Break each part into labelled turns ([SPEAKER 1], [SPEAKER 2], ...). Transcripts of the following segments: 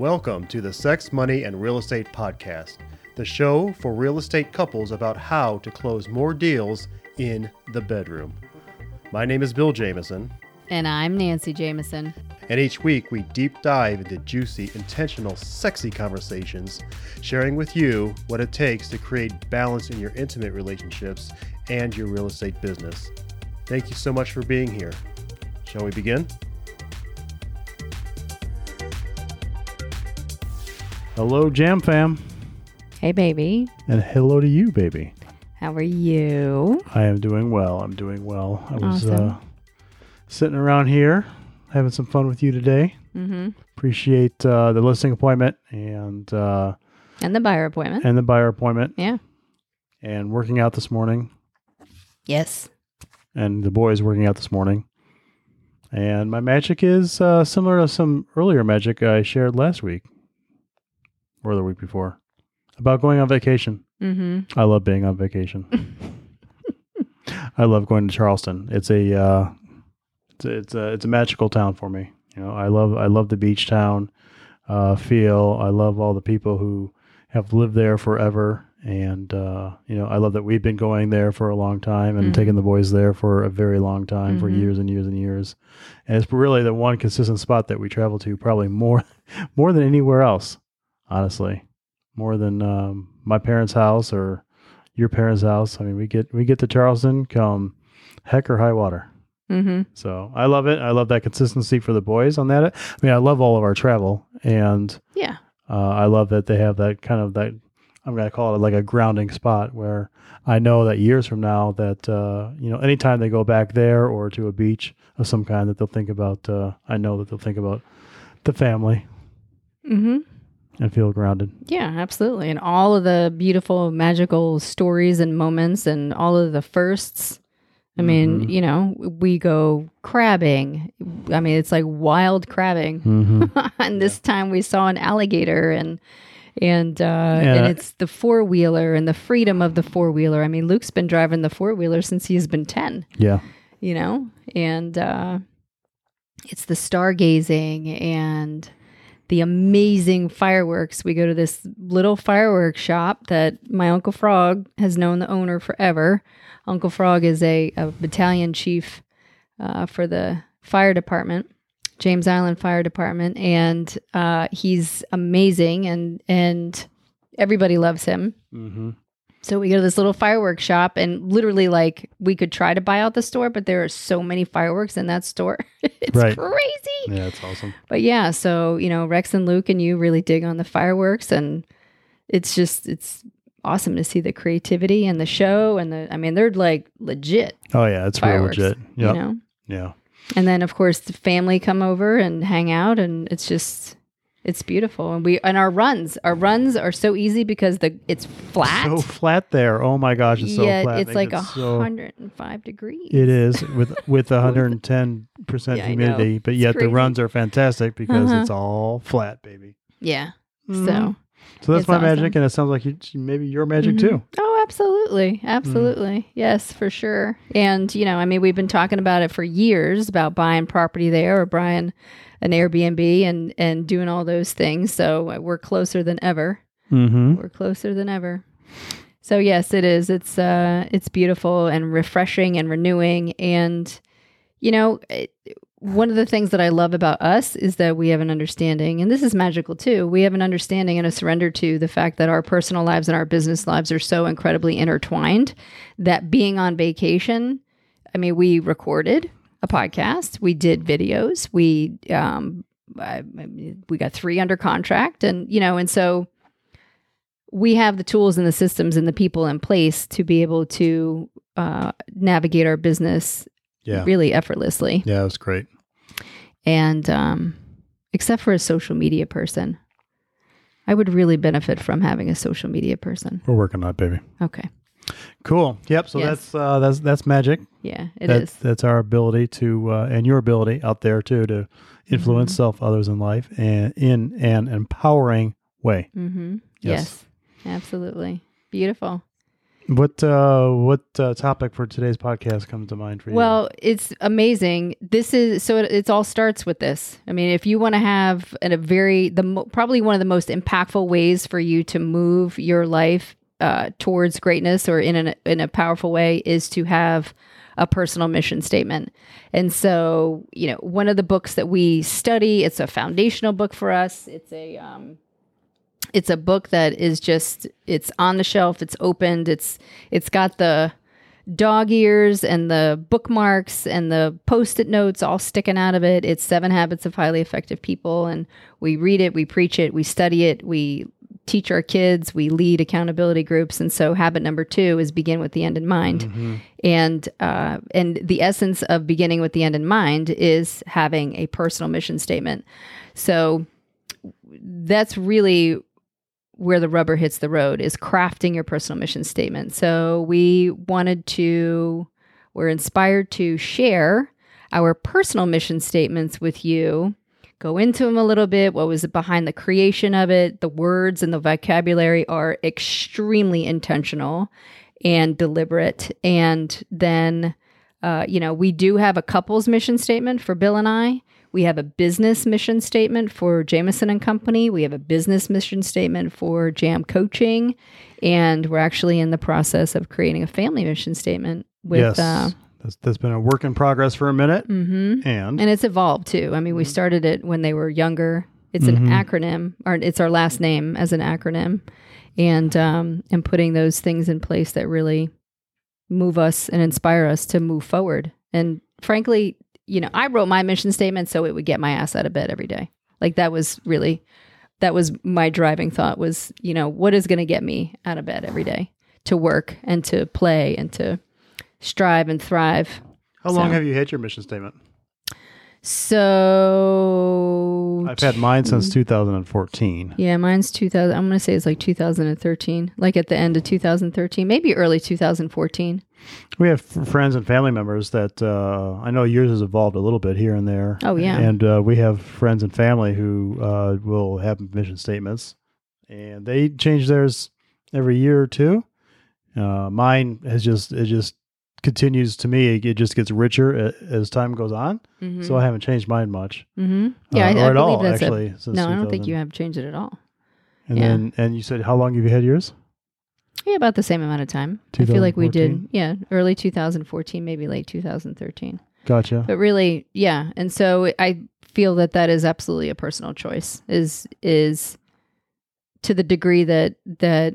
[SPEAKER 1] Welcome to the Sex, Money, and Real Estate Podcast, the show for real estate couples about how to close more deals in the bedroom. My name is Bill Jameson,
[SPEAKER 2] And I'm Nancy Jameson.
[SPEAKER 1] and each week we deep dive into juicy, intentional, sexy conversations, sharing with you what it takes to create balance in your intimate relationships and your real estate business. Thank you so much for being here. Shall we begin?
[SPEAKER 3] Hello, Jam Fam,
[SPEAKER 2] Hey, baby.
[SPEAKER 3] and hello to you, baby.
[SPEAKER 2] How are you?
[SPEAKER 3] I am doing well. I'm doing well. I was
[SPEAKER 2] Awesome.
[SPEAKER 3] uh, sitting around here having some fun with you today.
[SPEAKER 2] Mm-hmm.
[SPEAKER 3] Appreciate uh, the listing appointment and uh,
[SPEAKER 2] And the buyer appointment.
[SPEAKER 3] and the buyer appointment
[SPEAKER 2] yeah.
[SPEAKER 3] and working out this morning
[SPEAKER 2] Yes.
[SPEAKER 3] and the boys working out this morning. And my magic is uh, similar to some earlier magic I shared last week or the week before about going on vacation.
[SPEAKER 2] Mm-hmm.
[SPEAKER 3] I love being on vacation. I love going to Charleston. It's a uh, it's a, it's a it's a magical town for me. You know, I love I love the beach town uh, feel. I love all the people who have lived there forever, and uh, you know, I love that we've been going there for a long time and
[SPEAKER 2] Mhm.
[SPEAKER 3] taking the boys there for a very long time, for
[SPEAKER 2] Mhm.
[SPEAKER 3] years and years and years. And it's really the one consistent spot that we travel to, probably more more than anywhere else. Honestly, more than um, my parents' house or your parents' house. I mean, we get we get to Charleston come heck or high water.
[SPEAKER 2] Mm-hmm.
[SPEAKER 3] So I love it. I love that consistency for the boys on that. I mean, I love all of our travel, and
[SPEAKER 2] Yeah.
[SPEAKER 3] uh, I love that they have that kind of that. I'm going to call it like a grounding spot where I know that years from now that uh, you know anytime they go back there or to a beach of some kind that they'll think about. Uh, I know that they'll think about the family
[SPEAKER 2] Mm-hmm.
[SPEAKER 3] And feel grounded.
[SPEAKER 2] Yeah, absolutely. And all of the beautiful, magical stories and moments and all of the firsts. I mean,
[SPEAKER 3] Mhm.
[SPEAKER 2] you know, we go crabbing. I mean, it's like wild crabbing.
[SPEAKER 3] Mm-hmm.
[SPEAKER 2] and this time we saw an alligator and and uh
[SPEAKER 3] Yeah.
[SPEAKER 2] and it's the four wheeler and the freedom of the four wheeler. I mean, Luke's been driving the four wheeler since he's been 10,
[SPEAKER 3] yeah.
[SPEAKER 2] you know? And uh it's the stargazing and the amazing fireworks. We go to this little fireworks shop that my Uncle Frog has known the owner forever. Uncle Frog is a, a battalion chief uh, for the fire department, James Island Fire Department, and uh, he's amazing, and and everybody loves him.
[SPEAKER 3] Mm-hmm.
[SPEAKER 2] So we go to this little fireworks shop, and literally, like, we could try to buy out the store, but there are so many fireworks in that store. it's
[SPEAKER 3] Right.
[SPEAKER 2] crazy.
[SPEAKER 3] Yeah, it's awesome.
[SPEAKER 2] But yeah, so you know, Rex and Luke and you really dig on the fireworks, and it's just it's awesome to see the creativity and the show, and the I mean, they're like legit
[SPEAKER 3] Oh yeah, it's real legit. Yep.
[SPEAKER 2] You know,
[SPEAKER 3] Yeah.
[SPEAKER 2] and then of course the family come over and hang out, and it's just it's beautiful. And we and our runs, our runs are so easy because the it's flat.
[SPEAKER 3] So flat there. Oh my gosh, it's so
[SPEAKER 2] yet
[SPEAKER 3] flat.
[SPEAKER 2] it's like
[SPEAKER 3] it
[SPEAKER 2] a
[SPEAKER 3] so-
[SPEAKER 2] hundred and five degrees.
[SPEAKER 3] It is with with 110 percent
[SPEAKER 2] Yeah, I know.
[SPEAKER 3] humidity, but yet the runs are fantastic because
[SPEAKER 2] Uh-huh.
[SPEAKER 3] it's all flat, baby.
[SPEAKER 2] Yeah.
[SPEAKER 3] Mhm.
[SPEAKER 2] So
[SPEAKER 3] so that's my
[SPEAKER 2] awesome.
[SPEAKER 3] magic, and it sounds like you, maybe your magic
[SPEAKER 2] Mhm.
[SPEAKER 3] too.
[SPEAKER 2] Oh, absolutely. Absolutely. Yes, for sure. And, you know, I mean, we've been talking about it for years about buying property there or buying an Airbnb and and doing all those things. So we're closer than ever.
[SPEAKER 3] Mm-hmm.
[SPEAKER 2] We're closer than ever. So yes, it is. It's uh it's beautiful and refreshing and renewing and you know, it, one of the things that I love about us is that we have an understanding, and this is magical too. We have an understanding and a surrender to the fact that our personal lives and our business lives are so incredibly intertwined that being on vacation, I mean, we recorded a podcast, we did videos, we um, I, we got three under contract, and you know, and so we have the tools and the systems and the people in place to be able to uh, navigate our business
[SPEAKER 3] Yeah.
[SPEAKER 2] really effortlessly.
[SPEAKER 3] Yeah, it was great.
[SPEAKER 2] And um, except for a social media person, I would really benefit from having a social media person.
[SPEAKER 3] We're working on it, baby.
[SPEAKER 2] Okay.
[SPEAKER 3] Cool. Yep. So
[SPEAKER 2] Yes.
[SPEAKER 3] that's uh, that's that's magic.
[SPEAKER 2] Yeah, it is.
[SPEAKER 3] that's, our ability to uh, and your ability out there too to influence
[SPEAKER 2] Mm-hmm.
[SPEAKER 3] self, others in life, and in an empowering way.
[SPEAKER 2] Mm-hmm.
[SPEAKER 3] Yes.
[SPEAKER 2] Yes. Absolutely. Beautiful.
[SPEAKER 3] What uh, what uh, topic for today's podcast comes to mind for you?
[SPEAKER 2] Well, it's amazing. This is so it, it's all starts with this. I mean, if you want to have a very the mo- probably one of the most impactful ways for you to move your life uh, towards greatness or in an, in a powerful way is to have a personal mission statement. And so, you know, one of the books that we study, it's a foundational book for us. It's a um, it's a book that is just it's on the shelf it's opened it's it's got the dog ears and the bookmarks and the post-it notes all sticking out of it it's seven habits of highly effective people and we read it we preach it we study it we teach our kids we lead accountability groups and so habit number two is begin with the end in mind
[SPEAKER 3] Mm-hmm.
[SPEAKER 2] and uh, and the essence of beginning with the end in mind is having a personal mission statement so that's really where the rubber hits the road is crafting your personal mission statement. So we wanted to, we're inspired to share our personal mission statements with you. Go into them a little bit. What was behind the creation of it? The words and the vocabulary are extremely intentional and deliberate. And then, uh, you know, we do have a couple's mission statement for Bill and I. We have a business mission statement for Jameson and Company. We have a business mission statement for Jam Coaching, and we're actually in the process of creating a family mission statement with.
[SPEAKER 3] yes,
[SPEAKER 2] Uh,
[SPEAKER 3] that's, that's been a work in progress for a minute,
[SPEAKER 2] mhm.
[SPEAKER 3] and
[SPEAKER 2] And it's evolved too. I mean, we started it when they were younger. It's an
[SPEAKER 3] Mhm.
[SPEAKER 2] acronym, or it's our last name as an acronym, and um, and putting those things in place that really move us and inspire us to move forward. And frankly, you know, I wrote my mission statement so it would get my ass out of bed every day. Like that was really that was my driving thought was, you know, what is going to get me out of bed every day to work and to play and to strive and thrive.
[SPEAKER 3] how long have you had your mission statement?
[SPEAKER 2] So
[SPEAKER 3] I've had mine since 2014.
[SPEAKER 2] Yeah, mine's 2000. I'm going to say it's like 2013, like at the end of 2013, maybe early 2014.
[SPEAKER 3] We have friends and family members that uh, I know yours has evolved a little bit here and there.
[SPEAKER 2] Oh, yeah.
[SPEAKER 3] and uh, we have friends and family who uh, will have mission statements, and they change theirs every year or two. Uh, mine has just it just continues to me. It just gets richer as time goes on.
[SPEAKER 2] Mm-hmm.
[SPEAKER 3] So I haven't changed mine much.
[SPEAKER 2] mm-hmm. Yeah,
[SPEAKER 3] uh,
[SPEAKER 2] I,
[SPEAKER 3] or
[SPEAKER 2] I
[SPEAKER 3] at all actually.
[SPEAKER 2] a, no. I don't think you have changed it at all.
[SPEAKER 3] And
[SPEAKER 2] yeah.
[SPEAKER 3] then and you said how long have you had yours?
[SPEAKER 2] Yeah, about the same amount of time. I feel like we did. Yeah, early 2014, maybe late 2013.
[SPEAKER 3] Gotcha.
[SPEAKER 2] But really, yeah. And so I feel that that is absolutely a personal choice. Is is to the degree that that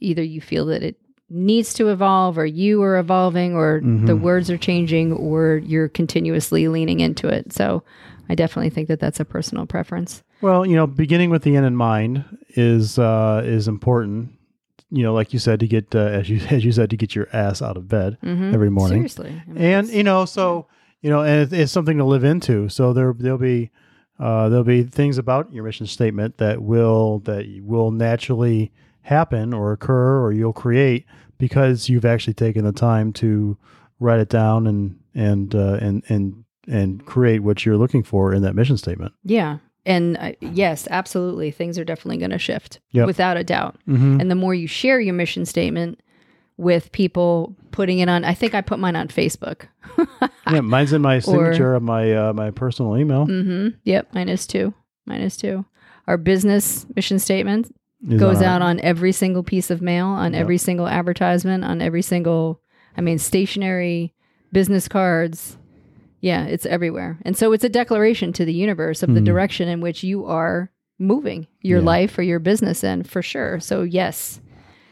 [SPEAKER 2] either you feel that it needs to evolve or you are evolving or the
[SPEAKER 3] Mhm.
[SPEAKER 2] words are changing or you're continuously leaning into it. So I definitely think that that's a personal preference.
[SPEAKER 3] Well, you know, beginning with the end in mind is uh, is important. You know, like you said, to get uh, as you as you said to get your ass out of bed
[SPEAKER 2] Mm-hmm.
[SPEAKER 3] every morning.
[SPEAKER 2] Seriously. I mean,
[SPEAKER 3] and you know so you know and it's, it's something to live into so there there'll be uh, there'll be things about your mission statement that will that will naturally happen or occur or you'll create because you've actually taken the time to write it down and and uh, and and and create what you're looking for in that mission statement.
[SPEAKER 2] yeah. And uh, yes, absolutely. Things are definitely going to shift
[SPEAKER 3] Yep.
[SPEAKER 2] without a doubt.
[SPEAKER 3] Mm-hmm.
[SPEAKER 2] And the more you share your mission statement with people putting it on, I think I put mine on Facebook.
[SPEAKER 3] yeah, mine's in my signature of my uh, my personal email.
[SPEAKER 2] Mm-hmm. Yep, mine is too. Mine is too. Our business mission statement goes out on every single piece of mail, on
[SPEAKER 3] Yep.
[SPEAKER 2] every single advertisement, on every single, I mean, stationery, business cards. Yeah, it's everywhere. And so it's a declaration to the universe of the
[SPEAKER 3] Mhm.
[SPEAKER 2] direction in which you are moving your
[SPEAKER 3] Yeah.
[SPEAKER 2] life or your business in, for sure. So, yes,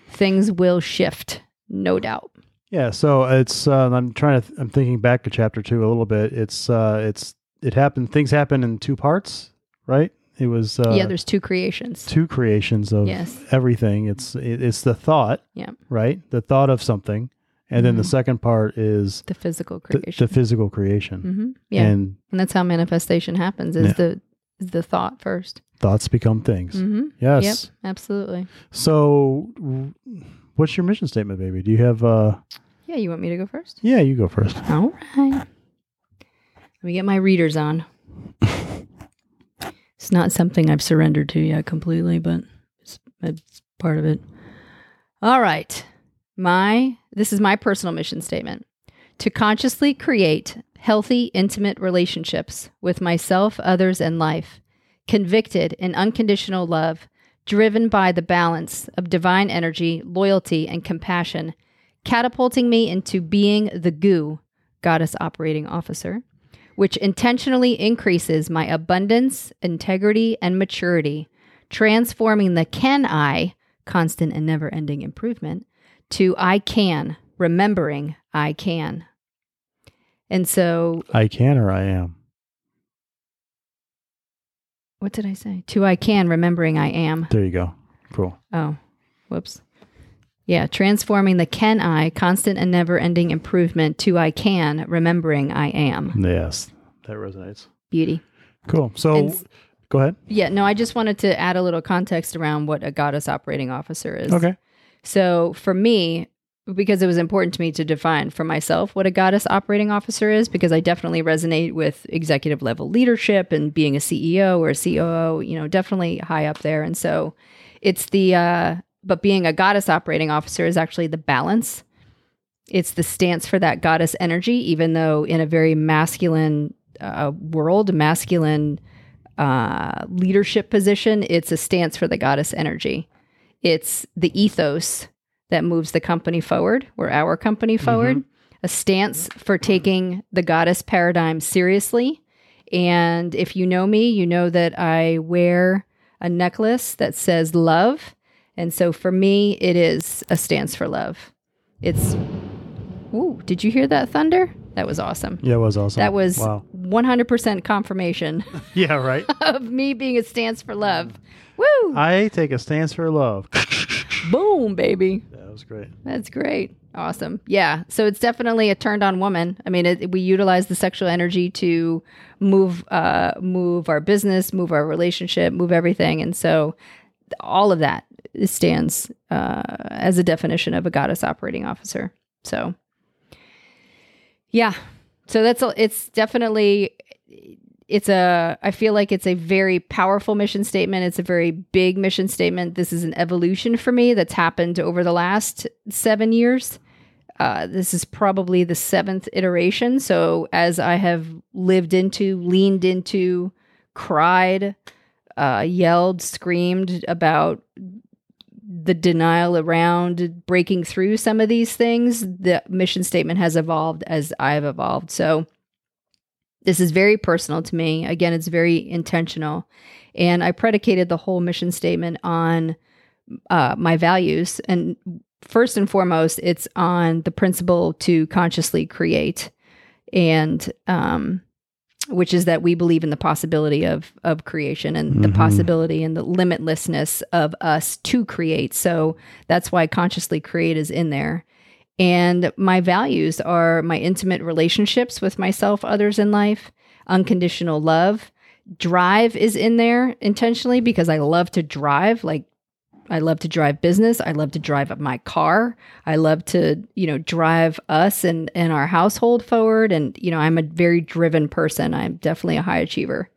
[SPEAKER 2] things will shift, no doubt.
[SPEAKER 3] Yeah, so it's uh, I'm trying to th- I'm thinking back to chapter two a little bit. It's uh, it's it happened. Things happen in two parts, right? It was uh,
[SPEAKER 2] yeah, there's two creations.
[SPEAKER 3] two creations of
[SPEAKER 2] Yes.
[SPEAKER 3] everything. It's it, it's the thought,
[SPEAKER 2] Yeah.
[SPEAKER 3] right? The thought of something, and then the
[SPEAKER 2] Mhm.
[SPEAKER 3] second part is
[SPEAKER 2] The physical creation.
[SPEAKER 3] the physical creation,
[SPEAKER 2] hmm Yeah.
[SPEAKER 3] and
[SPEAKER 2] And that's how manifestation happens is
[SPEAKER 3] Yeah.
[SPEAKER 2] the is the thought 1st
[SPEAKER 3] thoughts become things.
[SPEAKER 2] Mm-hmm.
[SPEAKER 3] Yes.
[SPEAKER 2] Yep, absolutely.
[SPEAKER 3] So, what's your mission statement, baby? Do you have? uh
[SPEAKER 2] Yeah, you want me to go first?
[SPEAKER 3] Yeah, you go first.
[SPEAKER 2] All right. Let me get my readers on. it's not something I've surrendered to yet completely, but it's, it's part of it. All right. my this is my personal mission statement to consciously create healthy, intimate relationships with myself, others, and life, convicted in unconditional love, driven by the balance of divine energy, loyalty, and compassion, catapulting me into being the goo, goddess operating officer, which intentionally increases my abundance, integrity, and maturity, transforming the can I, constant and never ending improvement, to I can, remembering I can. And so,
[SPEAKER 3] I can or I am.
[SPEAKER 2] what did I say? To I can, remembering I am.
[SPEAKER 3] There you go. Cool.
[SPEAKER 2] Oh, whoops. Yeah, transforming the can I, constant and never ending improvement, to I can, remembering I am.
[SPEAKER 3] Yes, that resonates.
[SPEAKER 2] Beauty.
[SPEAKER 3] Cool. So,
[SPEAKER 2] And
[SPEAKER 3] go ahead.
[SPEAKER 2] Yeah, no, I just wanted to add a little context around what a goddess operating officer is.
[SPEAKER 3] Okay.
[SPEAKER 2] So for me, because it was important to me to define for myself what a goddess operating officer is, because I definitely resonate with executive level leadership and being a CEO or a COO, you know, definitely high up there. And so it's the, uh, but being a goddess operating officer is actually the balance. It's the stance for that goddess energy, even though in a very masculine uh, world, masculine uh, leadership position, it's a stance for the goddess energy. It's the ethos that moves the company forward, or our company forward, a stance for taking the goddess paradigm seriously. And if you know me, you know that I wear a necklace that says love. And so for me, it is a stance for love. It's, ooh, did you hear that thunder? That was awesome.
[SPEAKER 3] Yeah, it was awesome.
[SPEAKER 2] That was
[SPEAKER 3] wow.
[SPEAKER 2] 100% confirmation
[SPEAKER 3] Yeah, right.
[SPEAKER 2] of me being a stance for love. Woo!
[SPEAKER 3] I take a stance for love.
[SPEAKER 2] Boom, baby.
[SPEAKER 3] that was great.
[SPEAKER 2] That's great. Awesome. Yeah. So it's definitely a turned on woman. I mean, it, we utilize the sexual energy to move, uh, move our business, move our relationship, move everything. And so all of that stands uh, as a definition of a goddess operating officer. So, yeah. So that's it's definitely it's a I feel like it's a very powerful mission statement. It's a very big mission statement. This is an evolution for me that's happened over the last 7 years. Uh, this is probably the seventh iteration. So as I have lived into, leaned into, cried, uh, yelled, screamed about the denial around breaking through some of these things, the mission statement has evolved as I've evolved. So this is very personal to me. Again, it's very intentional. And I predicated the whole mission statement on uh, my values. And first and foremost, it's on the principle to consciously create. And, um, which is that we believe in the possibility of of creation and the
[SPEAKER 3] Mhm.
[SPEAKER 2] possibility and the limitlessness of us to create. So that's why consciously create is in there. And my values are my intimate relationships with myself, others in life, unconditional love. Drive is in there intentionally because I love to drive. Like, I love to drive business. I love to drive my car. I love to, you know, drive us and, and our household forward. And, you know, I'm a very driven person. I'm definitely a high achiever.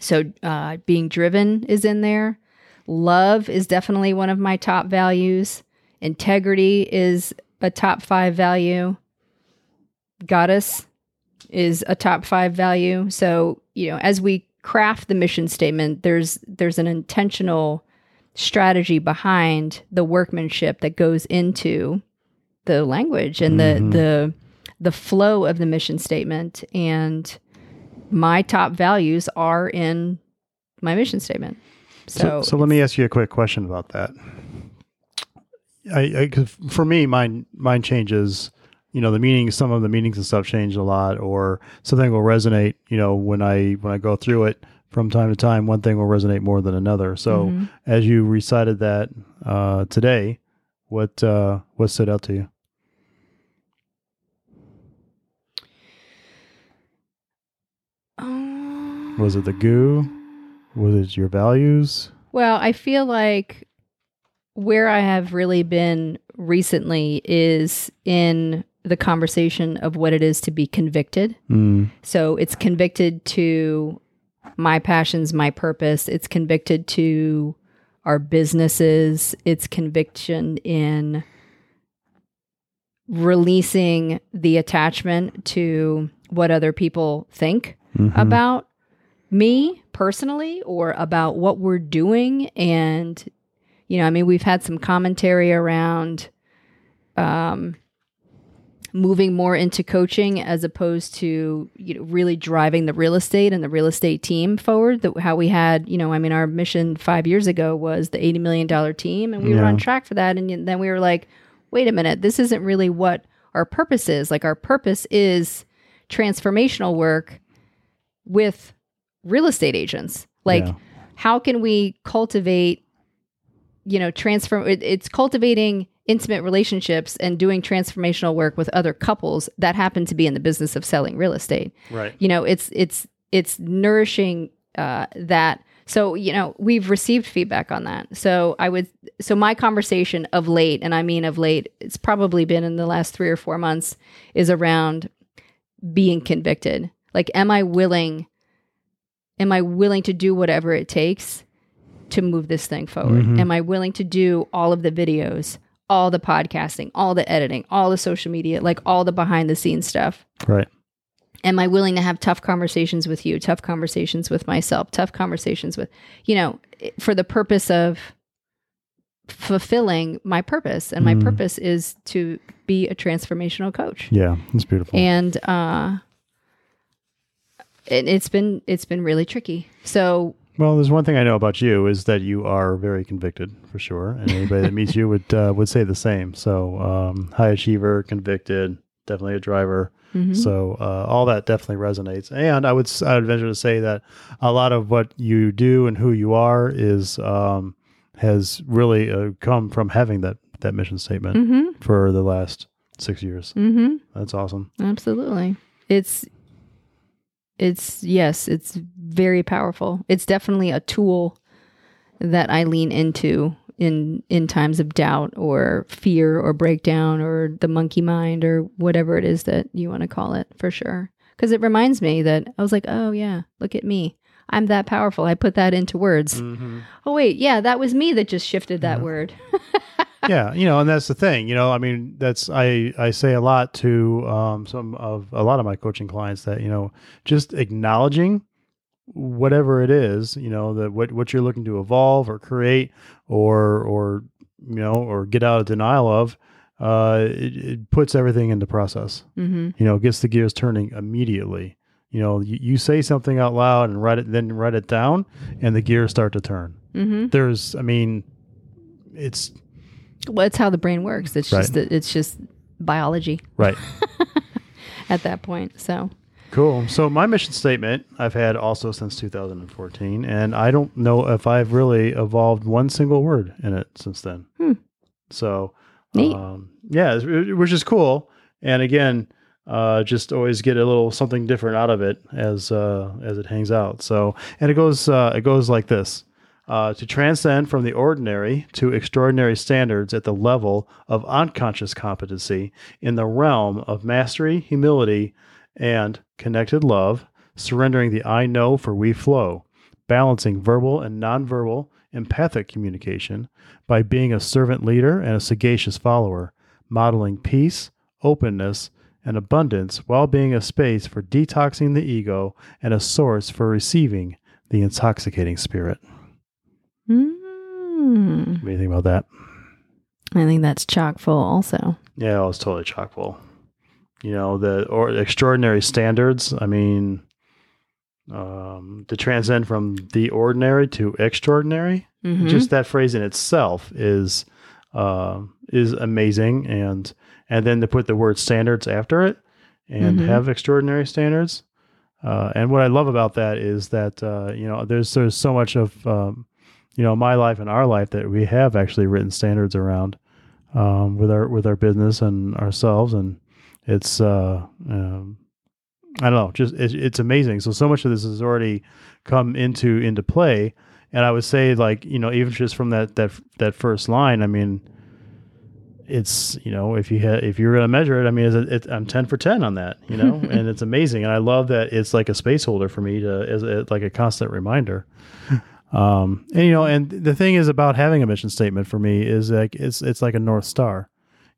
[SPEAKER 2] So, uh, being driven is in there. Love is definitely one of my top values. Integrity is a top five value. Goddess is a top five value. So, you know, as we craft the mission statement, there's there's an intentional strategy behind the workmanship that goes into the language and
[SPEAKER 3] Mhm.
[SPEAKER 2] the the the flow of the mission statement and my top values are in my mission statement.
[SPEAKER 3] So,
[SPEAKER 2] So,
[SPEAKER 3] so let me ask you a quick question about that. I, I for me, mine mine changes. You know, the meanings, some of the meanings and stuff change a lot, or something will resonate. You know, when I when I go through it from time to time, one thing will resonate more than another. So,
[SPEAKER 2] Mhm.
[SPEAKER 3] as you recited that uh, today, what uh, what stood out to you? Was it the goo? Was it your values?
[SPEAKER 2] Well, I feel like where I have really been recently is in the conversation of what it is to be convicted.
[SPEAKER 3] Mm.
[SPEAKER 2] So it's convicted to my passions, my purpose. It's convicted to our businesses. It's conviction in releasing the attachment to what other people think
[SPEAKER 3] Mhm.
[SPEAKER 2] about me personally or about what we're doing and you know i mean we've had some commentary around um moving more into coaching as opposed to you know really driving the real estate and the real estate team forward that how we had you know i mean our mission 5 years ago was the 80 million dollar team and we were on track for that. And then we were like wait a minute this isn't really what our purpose is. Like our purpose is transformational work with real estate agents. Like
[SPEAKER 3] Yeah.
[SPEAKER 2] how can we cultivate you know transform it, it's cultivating intimate relationships and doing transformational work with other couples that happen to be in the business of selling real estate.
[SPEAKER 3] Right.
[SPEAKER 2] you know it's it's it's nourishing uh, that. So you know we've received feedback on that. So i would so my conversation of late and i mean of late it's probably been in the last three or four months is around being convicted. Like am i willing am i willing to do whatever it takes to move this thing forward?
[SPEAKER 3] Mhm.
[SPEAKER 2] am i willing to do all of the videos all the podcasting all the editing all the social media like all the behind the scenes stuff
[SPEAKER 3] Right.
[SPEAKER 2] am I willing to have tough conversations with you, tough conversations with myself, tough conversations with, you know, for the purpose of fulfilling my purpose. And my
[SPEAKER 3] Mm.
[SPEAKER 2] purpose is to be a transformational coach.
[SPEAKER 3] Yeah. It's beautiful.
[SPEAKER 2] And uh it, it's been it's been really tricky. So
[SPEAKER 3] Well, there's one thing I know about you is that you are very convicted for sure, and anybody that meets you would uh, would say the same. So, um, high achiever, convicted, definitely a driver.
[SPEAKER 2] mhm.
[SPEAKER 3] So, uh, all that definitely resonates. And I would I would venture to say that a lot of what you do and who you are is um, has really uh, come from having that that mission statement
[SPEAKER 2] Mhm.
[SPEAKER 3] for the last six years.
[SPEAKER 2] Mhm.
[SPEAKER 3] That's awesome.
[SPEAKER 2] Absolutely. It's it's yes, it's very powerful. It's definitely a tool that I lean into in in times of doubt or fear or breakdown or the monkey mind or whatever it is that you want to call it for sure. Cuz it reminds me that I was like, "Oh yeah, look at me. I'm that powerful. I put that into words." Mm-hmm. Oh wait, yeah, that was me that just shifted that
[SPEAKER 3] Yeah.
[SPEAKER 2] word.
[SPEAKER 3] yeah, you know, and that's the thing. You know, I mean, that's I I say a lot to um, some of a lot of my coaching clients that you know just acknowledging whatever it is, you know, that what what you're looking to evolve or create or or you know or get out of denial of, uh, it, it puts everything into process.
[SPEAKER 2] Mhm.
[SPEAKER 3] You know, gets the gears turning immediately. You know, you, you say something out loud and write it, then write it down, and the gears start to turn.
[SPEAKER 2] Mhm.
[SPEAKER 3] There's, I mean, it's
[SPEAKER 2] Well, it's how the brain works. It's
[SPEAKER 3] Right.
[SPEAKER 2] just it's just biology
[SPEAKER 3] right.
[SPEAKER 2] at that point. So,
[SPEAKER 3] Cool. So my mission statement I've had also since 2014, and I don't know if I've really evolved one single word in it since then.
[SPEAKER 2] Hmm.
[SPEAKER 3] So, um, yeah, which is cool. And again, uh, just always get a little something different out of it as uh, as it hangs out. So, and it goes uh, it goes like this. Uh, to transcend from the ordinary to extraordinary standards at the level of unconscious competency in the realm of mastery, humility, and connected love, surrendering the I know for we flow, balancing verbal and nonverbal empathic communication by being a servant leader and a sagacious follower, modeling peace, openness, and abundance while being a space for detoxing the ego and a source for receiving the intoxicating spirit.
[SPEAKER 2] Mm,
[SPEAKER 3] What do you think about that?
[SPEAKER 2] I think that's chock full. Also,
[SPEAKER 3] Yeah, it was totally chock full. You know, the or extraordinary standards. I mean, um, to transcend from the ordinary to extraordinary.
[SPEAKER 2] Mhm.
[SPEAKER 3] Just that phrase in itself is uh, is amazing, and and then to put the word standards after it and
[SPEAKER 2] Mhm.
[SPEAKER 3] have extraordinary standards. Uh, and what I love about that is that uh, you know there's there's so much of um, you know my life and our life that we have actually written standards around um, with our with our business and ourselves, and it's uh, um, I don't know, just it, it's amazing. So so much of this has already come into into play, and I would say like you know even just from that that that first line, I mean. It's you know if you had if you're gonna measure it, I mean it's a, it, I'm ten for ten on that, you know, and it's amazing, and I love that it's like a space holder for me to as a, like a constant reminder. Um, and you know, and the thing is about having a mission statement for me is like it's it's like a north star.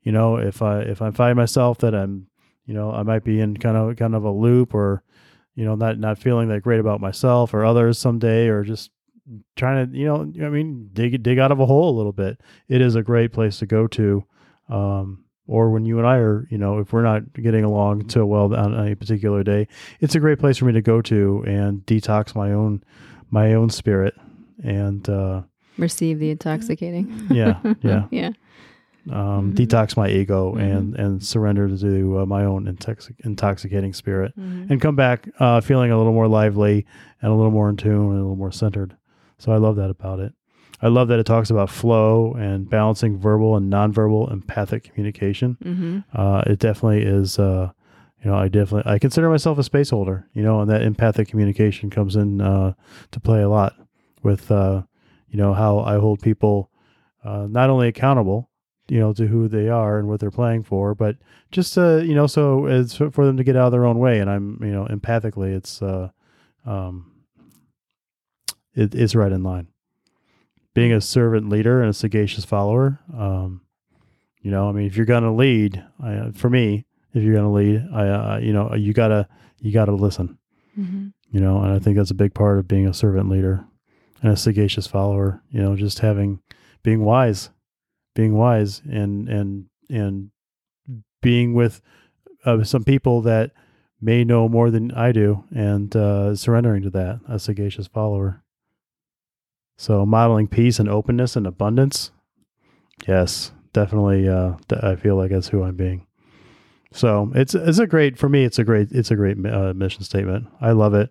[SPEAKER 3] You know, if I if I find myself that I'm, you know, I might be in kind of kind of a loop or, you know, not not feeling that great about myself or others someday or just trying to, you know, I mean, dig dig out of a hole a little bit. It is a great place to go to. Um, or when you and I are, you know, if we're not getting along so well on a particular day, it's a great place for me to go to and detox my own my own spirit and uh,
[SPEAKER 2] Receive the intoxicating.
[SPEAKER 3] yeah, yeah,
[SPEAKER 2] yeah.
[SPEAKER 3] um,
[SPEAKER 2] Mhm.
[SPEAKER 3] detox my ego
[SPEAKER 2] Mhm.
[SPEAKER 3] and and surrender to uh, my own intox- intoxicating spirit
[SPEAKER 2] Mhm.
[SPEAKER 3] and come back uh, feeling a little more lively and a little more in tune and a little more centered. So I love that about it. I love that it talks about flow and balancing verbal and nonverbal empathic communication.
[SPEAKER 2] Mhm.
[SPEAKER 3] Uh, it definitely is. Uh, you know, I definitely I consider myself a space holder. You know, and that empathic communication comes in uh, to play a lot with uh, you know how I hold people uh, not only accountable, you know, to who they are and what they're playing for, but just uh, you know, so as for them to get out of their own way. And I'm you know, empathically, it's uh, um, it, it's right in line. Being a servant leader and a sagacious follower, um, you know, I mean, if you're gonna lead, I, for me, if you're gonna lead, I, uh, you know, you gotta you gotta listen.
[SPEAKER 2] Mhm.
[SPEAKER 3] You know, and I think that's a big part of being a servant leader and a sagacious follower. You know, just having being wise, being wise, and and and being with uh, some people that may know more than I do, and uh, surrendering to that, a sagacious follower. So modeling peace and openness and abundance, yes, definitely. Uh, I feel like that's who I'm being. So it's it's a great for me. It's a great it's a great uh, mission statement. I love it,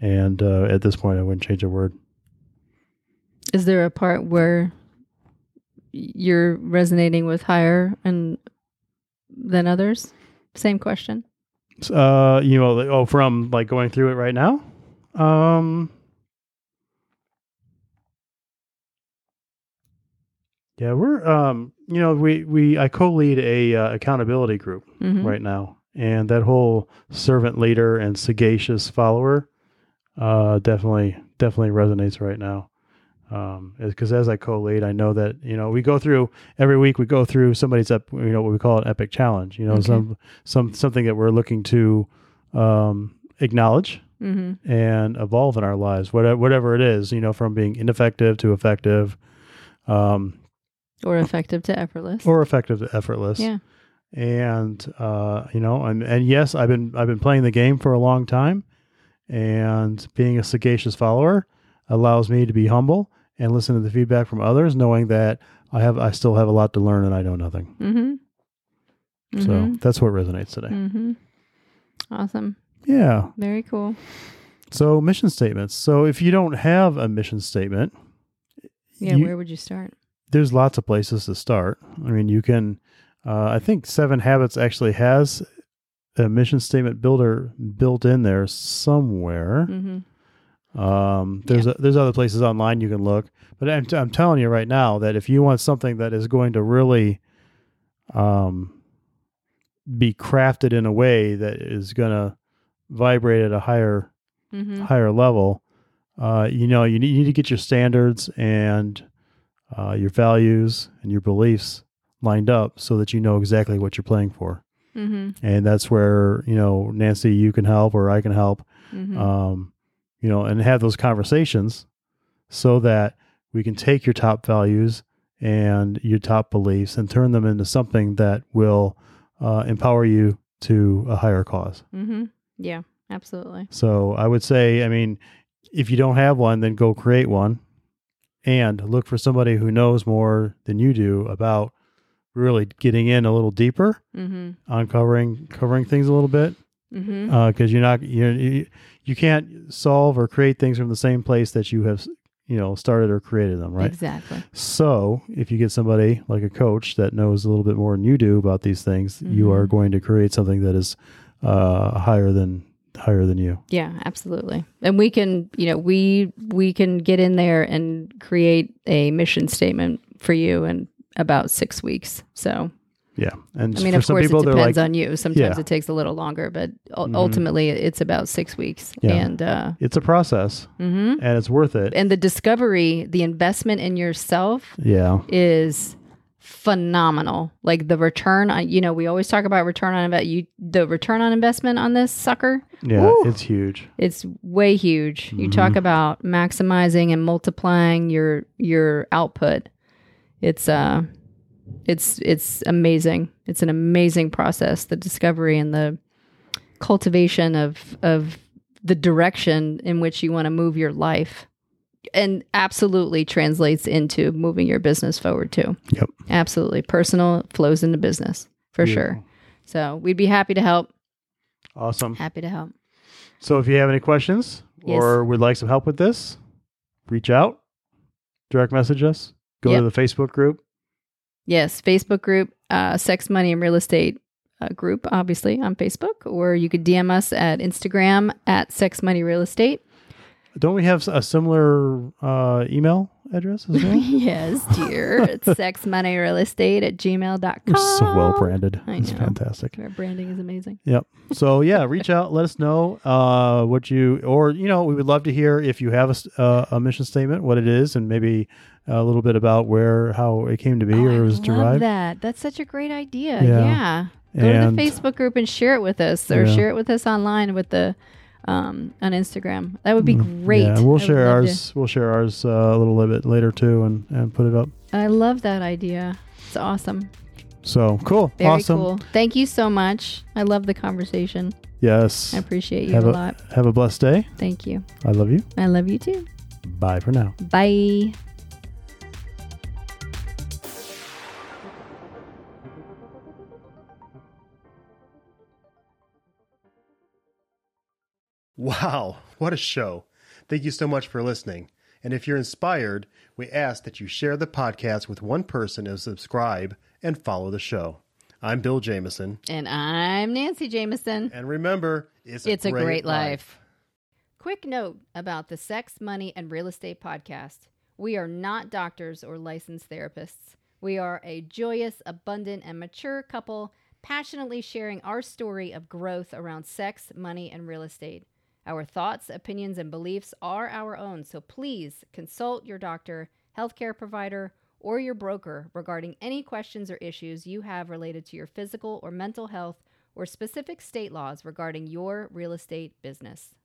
[SPEAKER 3] and uh, at this point, I wouldn't change a word.
[SPEAKER 2] Is there a part where you're resonating with higher and than others? Same question.
[SPEAKER 3] Uh, you know, oh, from like going through it right now. Um, yeah, we're um, you know, we we I co-lead a uh, accountability group
[SPEAKER 2] Mhm.
[SPEAKER 3] right now, and that whole servant leader and sagacious follower, uh, definitely definitely resonates right now. Um, because as I co-lead, I know that you know we go through every week. We go through somebody's ep, you know what we call an epic challenge. You know,
[SPEAKER 2] Okay.
[SPEAKER 3] some some something that we're looking to um, acknowledge
[SPEAKER 2] Mhm.
[SPEAKER 3] and evolve in our lives, whatever whatever it is. You know, from being ineffective to effective, um,
[SPEAKER 2] Or effective to effortless.
[SPEAKER 3] or effective to effortless
[SPEAKER 2] yeah.
[SPEAKER 3] and uh, you know, and and yes, I've been I've been playing the game for a long time, and being a sagacious follower allows me to be humble and listen to the feedback from others, knowing that I have I still have a lot to learn and I know nothing.
[SPEAKER 2] Mm-hmm.
[SPEAKER 3] So that's what resonates today.
[SPEAKER 2] Mm-hmm. Awesome.
[SPEAKER 3] Yeah.
[SPEAKER 2] Very cool.
[SPEAKER 3] So mission statements. So if you don't have a mission statement,
[SPEAKER 2] Yeah.
[SPEAKER 3] you-
[SPEAKER 2] where would you start?
[SPEAKER 3] there's lots of places to start. I mean, you can. Uh, I think Seven Habits actually has a mission statement builder built in there somewhere. Um, there's a, there's other places online you can look, but I'm, t- I'm telling you right now that if you want something that is going to really, um, be crafted in a way that is going to vibrate at a higher
[SPEAKER 2] Mm-hmm.
[SPEAKER 3] higher level, uh, you know, you need, you need to get your standards and uh, your values and your beliefs lined up so that you know exactly what you're playing for.
[SPEAKER 2] Mm-hmm.
[SPEAKER 3] And that's where you know, Nancy, you can help or I can help
[SPEAKER 2] Mm-hmm.
[SPEAKER 3] um, you know, and have those conversations so that we can take your top values and your top beliefs and turn them into something that will uh, empower you to a higher cause.
[SPEAKER 2] mm-hmm. Yeah. Absolutely.
[SPEAKER 3] So I would say, I mean, if you don't have one, then go create one and look for somebody who knows more than you do about really getting in a little deeper,
[SPEAKER 2] Mm-hmm.
[SPEAKER 3] uncovering covering things a little bit
[SPEAKER 2] Mm-hmm.
[SPEAKER 3] because you're not you you can't solve or create things from the same place that you have you know started or created them right
[SPEAKER 2] Exactly.
[SPEAKER 3] so if you get somebody like a coach that knows a little bit more than you do about these things you are
[SPEAKER 2] Mhm.
[SPEAKER 3] going to create something that is uh, higher than higher than you
[SPEAKER 2] Yeah, absolutely. And we can, you know, we we can get in there and create a mission statement for you in about six weeks. So
[SPEAKER 3] yeah and
[SPEAKER 2] I mean,
[SPEAKER 3] for
[SPEAKER 2] of course,
[SPEAKER 3] people
[SPEAKER 2] it depends
[SPEAKER 3] like
[SPEAKER 2] on you. Sometimes
[SPEAKER 3] Yeah.
[SPEAKER 2] it takes a little longer, but
[SPEAKER 3] Mhm.
[SPEAKER 2] ultimately, it's about six weeks.
[SPEAKER 3] Yeah.
[SPEAKER 2] And uh,
[SPEAKER 3] it's a process
[SPEAKER 2] mhm.
[SPEAKER 3] and it's worth it
[SPEAKER 2] and the discovery, the investment in yourself
[SPEAKER 3] yeah
[SPEAKER 2] is phenomenal. Like the return on, you know, we always talk about return on invest. You the return on investment on this sucker,
[SPEAKER 3] Yeah,
[SPEAKER 2] Woo.
[SPEAKER 3] it's huge.
[SPEAKER 2] it's way huge. You talk about maximizing and multiplying your your output. It's uh it's it's amazing. It's an amazing process, the discovery and the cultivation of of the direction in which you want to move your life. And absolutely translates into moving your business forward too.
[SPEAKER 3] Yep.
[SPEAKER 2] Absolutely. Personal flows into business for sure. So we'd be happy to help.
[SPEAKER 3] Awesome.
[SPEAKER 2] Happy to help.
[SPEAKER 3] So if you have any questions
[SPEAKER 2] Yes.
[SPEAKER 3] or would like some help with this, reach out, direct message us, go
[SPEAKER 2] Yep.
[SPEAKER 3] to the Facebook group.
[SPEAKER 2] Yes, Facebook group, uh, Sex, Money, and Real Estate uh, group, obviously on Facebook, or you could DM us at Instagram at Sex, Money, Real Estate.
[SPEAKER 3] Don't we have a similar uh, email address as well?
[SPEAKER 2] yes, dear. it's Sex, Money, Real Estate at gmail.com.
[SPEAKER 3] We're so well branded.
[SPEAKER 2] I
[SPEAKER 3] It's
[SPEAKER 2] know.
[SPEAKER 3] fantastic.
[SPEAKER 2] Our branding is amazing.
[SPEAKER 3] Yep. So yeah, reach out. Let us know uh, what you or you know we would love to hear if you have a, s- uh, a mission statement, what it is, and maybe a little bit about where how it came to be
[SPEAKER 2] Oh,
[SPEAKER 3] or
[SPEAKER 2] I
[SPEAKER 3] was
[SPEAKER 2] love
[SPEAKER 3] derived.
[SPEAKER 2] that. That's such a great idea.
[SPEAKER 3] Yeah.
[SPEAKER 2] Yeah. Go
[SPEAKER 3] And-
[SPEAKER 2] to the Facebook group and share it with us, or
[SPEAKER 3] Yeah.
[SPEAKER 2] share it with us online with the um, on Instagram. That would be great.
[SPEAKER 3] Mm, Yeah, we'll
[SPEAKER 2] would
[SPEAKER 3] share ours. We'll share ours uh, a little bit later too, and and put it up.
[SPEAKER 2] I love that idea. It's awesome.
[SPEAKER 3] So cool,
[SPEAKER 2] Very
[SPEAKER 3] awesome.
[SPEAKER 2] cool. Thank you so much. I love the conversation.
[SPEAKER 3] Yes.
[SPEAKER 2] I appreciate you
[SPEAKER 3] Have
[SPEAKER 2] a
[SPEAKER 3] a-
[SPEAKER 2] lot.
[SPEAKER 3] Have a blessed day.
[SPEAKER 2] Thank you.
[SPEAKER 3] I love you.
[SPEAKER 2] I love you too.
[SPEAKER 3] Bye for now.
[SPEAKER 2] Bye.
[SPEAKER 1] Wow, what a show. Thank you so much for listening. And if you're inspired, we ask that you share the podcast with one person and subscribe and follow the show. I'm Bill Jameson.
[SPEAKER 2] And I'm Nancy Jameson.
[SPEAKER 1] And remember, it's,
[SPEAKER 2] It's a great life. Quick note about the Sex, Money, and Real Estate podcast. We are not doctors or licensed therapists. We are a joyous, abundant, and mature couple passionately sharing our story of growth around sex, money, and real estate. Our thoughts, opinions, and beliefs are our own, so please consult your doctor, healthcare provider, or your broker regarding any questions or issues you have related to your physical or mental health or specific state laws regarding your real estate business.